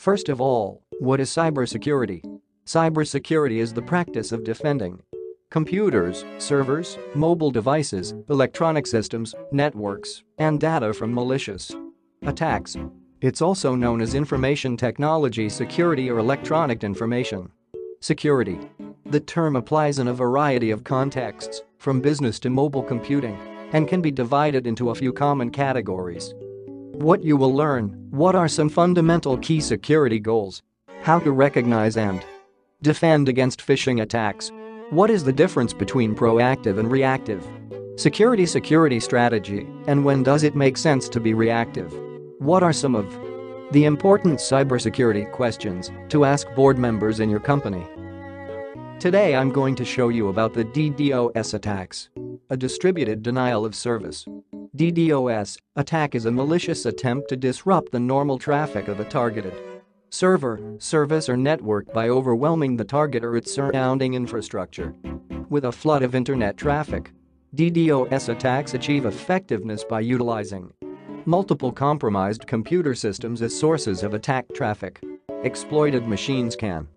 First of all, what is cybersecurity? Cybersecurity is the practice of defending computers, servers, mobile devices, electronic systems, networks, and data from malicious attacks. It's also known as information technology security or electronic information security. The term applies in a variety of contexts, from business to mobile computing, and can be divided into a few common categories. What you will learn, what are some fundamental key security goals, how to recognize and defend against phishing attacks, what is the difference between proactive and reactive? Security security strategy, and when does it make sense to be reactive? What are some of the important cybersecurity questions to ask board members in your company? Today I'm going to show you about the DDoS attacks. A distributed denial of service. DDoS attack is a malicious attempt to disrupt the normal traffic of a targeted server, service or network by overwhelming the target or its surrounding infrastructure. With a flood of internet traffic, DDoS attacks achieve effectiveness by utilizing multiple compromised computer systems as sources of attack traffic. Exploited machines can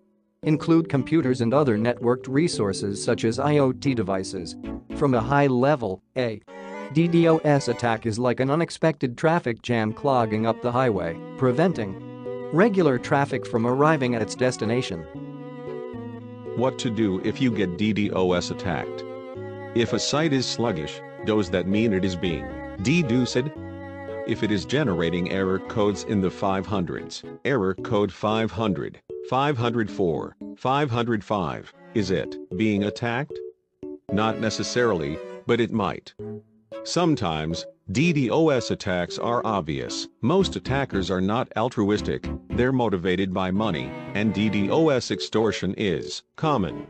include computers and other networked resources such as IoT devices. From a high level, a DDoS attack is like an unexpected traffic jam clogging up the highway, preventing regular traffic from arriving at its destination. What to do if you get DDoS attacked? If a site is sluggish, does that mean it is being DDoSed? If it is generating error codes in the 500s, error code 500, 504, 505, is it being attacked? Not necessarily, but it might. Sometimes, DDoS attacks are obvious. Most attackers are not altruistic, they're motivated by money, and DDoS extortion is common.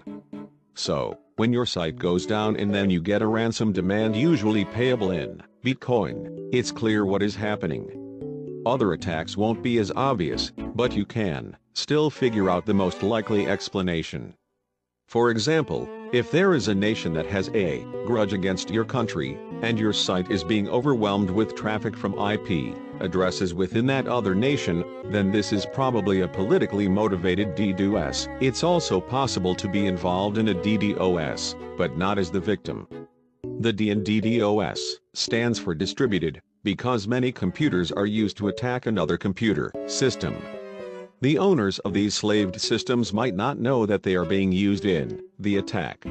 So, when your site goes down and then you get a ransom demand usually payable in Bitcoin, it's clear what is happening. Other attacks won't be as obvious, but you can still figure out the most likely explanation. For example, if there is a nation that has a grudge against your country, and your site is being overwhelmed with traffic from IP addresses within that other nation, then this is probably a politically motivated DDoS. It's also possible to be involved in a DDoS, but not as the victim. The D in DDoS stands for distributed, because many computers are used to attack another computer system. The owners of these slaved systems might not know that they are being used in the attack.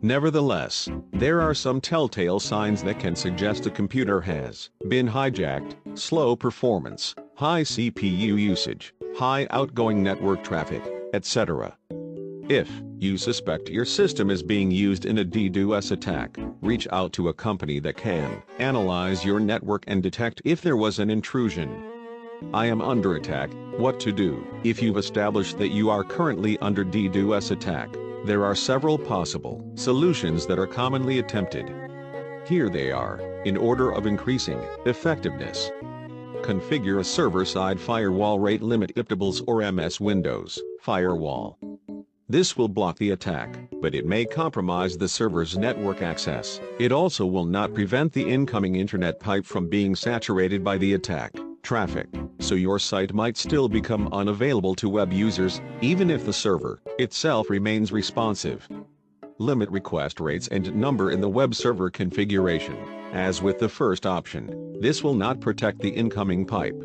Nevertheless, there are some telltale signs that can suggest a computer has been hijacked, slow performance, high CPU usage, high outgoing network traffic, etc. If you suspect your system is being used in a DDoS attack, reach out to a company that can analyze your network and detect if there was an intrusion. I am under attack, what to do? If you've established that you are currently under DDoS attack, there are several possible solutions that are commonly attempted. Here they are, in order of increasing effectiveness. Configure a server-side firewall rate limit IPtables or MS Windows firewall. This will block the attack, but it may compromise the server's network access. It also will not prevent the incoming internet pipe from being saturated by the attack traffic, so your site might still become unavailable to web users, even if the server itself remains responsive. Limit request rates and number in the web server configuration. As with the first option, this will not protect the incoming pipe.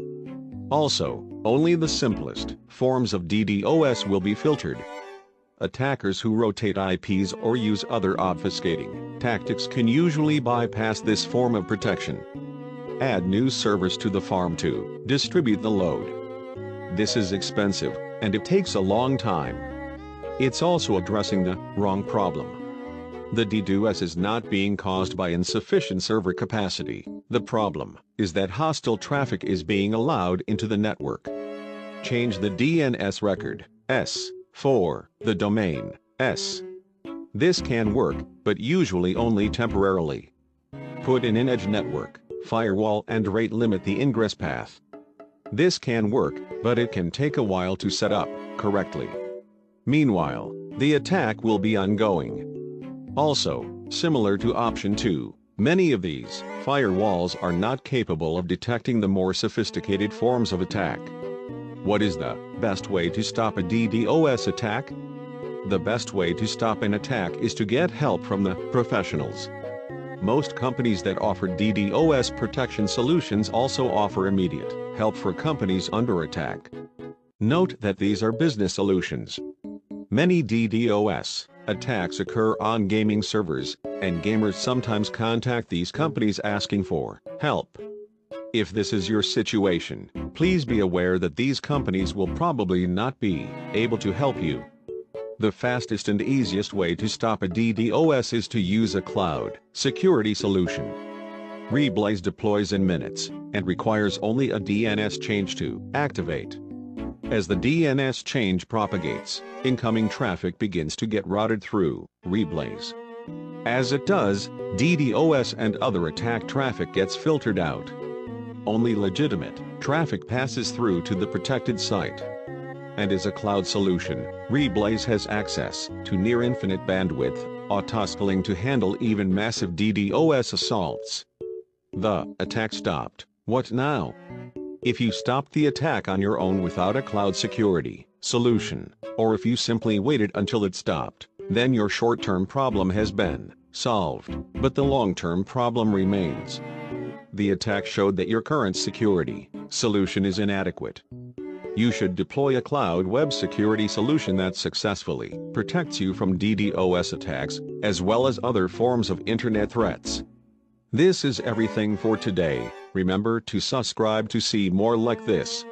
Also, only the simplest forms of DDoS will be filtered. Attackers who rotate IPs or use other obfuscating tactics can usually bypass this form of protection. Add new servers to the farm to distribute the load. This is expensive, and it takes a long time. It's also addressing the wrong problem. The DDoS is not being caused by insufficient server capacity. The problem is that hostile traffic is being allowed into the network. Change the DNS record S for the domain S. This can work, but usually only temporarily. Put in an edge network firewall and rate limit the ingress path. This can work, but it can take a while to set up correctly. Meanwhile, the attack will be ongoing. Also, similar to option 2, many of these firewalls are not capable of detecting the more sophisticated forms of attack. What is the best way to stop a DDoS attack? The best way to stop an attack is to get help from the professionals. Most companies that offer DDoS protection solutions also offer immediate help for companies under attack. Note that these are business solutions. Many DDoS attacks occur on gaming servers, and gamers sometimes contact these companies asking for help. If this is your situation, please be aware that these companies will probably not be able to help you. The fastest and easiest way to stop a DDoS is to use a cloud security solution. Reblaze deploys in minutes and requires only a DNS change to activate. As the DNS change propagates, incoming traffic begins to get routed through Reblaze. As it does, DDoS and other attack traffic gets filtered out only legitimate traffic passes through to the protected site. And as a cloud solution, Reblaze has access to near infinite bandwidth, autoscaling to handle even massive DDoS assaults. The attack stopped. What now? If you stopped the attack on your own without a cloud security solution, or if you simply waited until it stopped, then your short-term problem has been solved, but the long-term problem remains the attack showed that your current security solution is inadequate. You should deploy a cloud web security solution that successfully protects you from DDoS attacks, as well as other forms of internet threats. This is everything for today. Remember to subscribe to see more like this.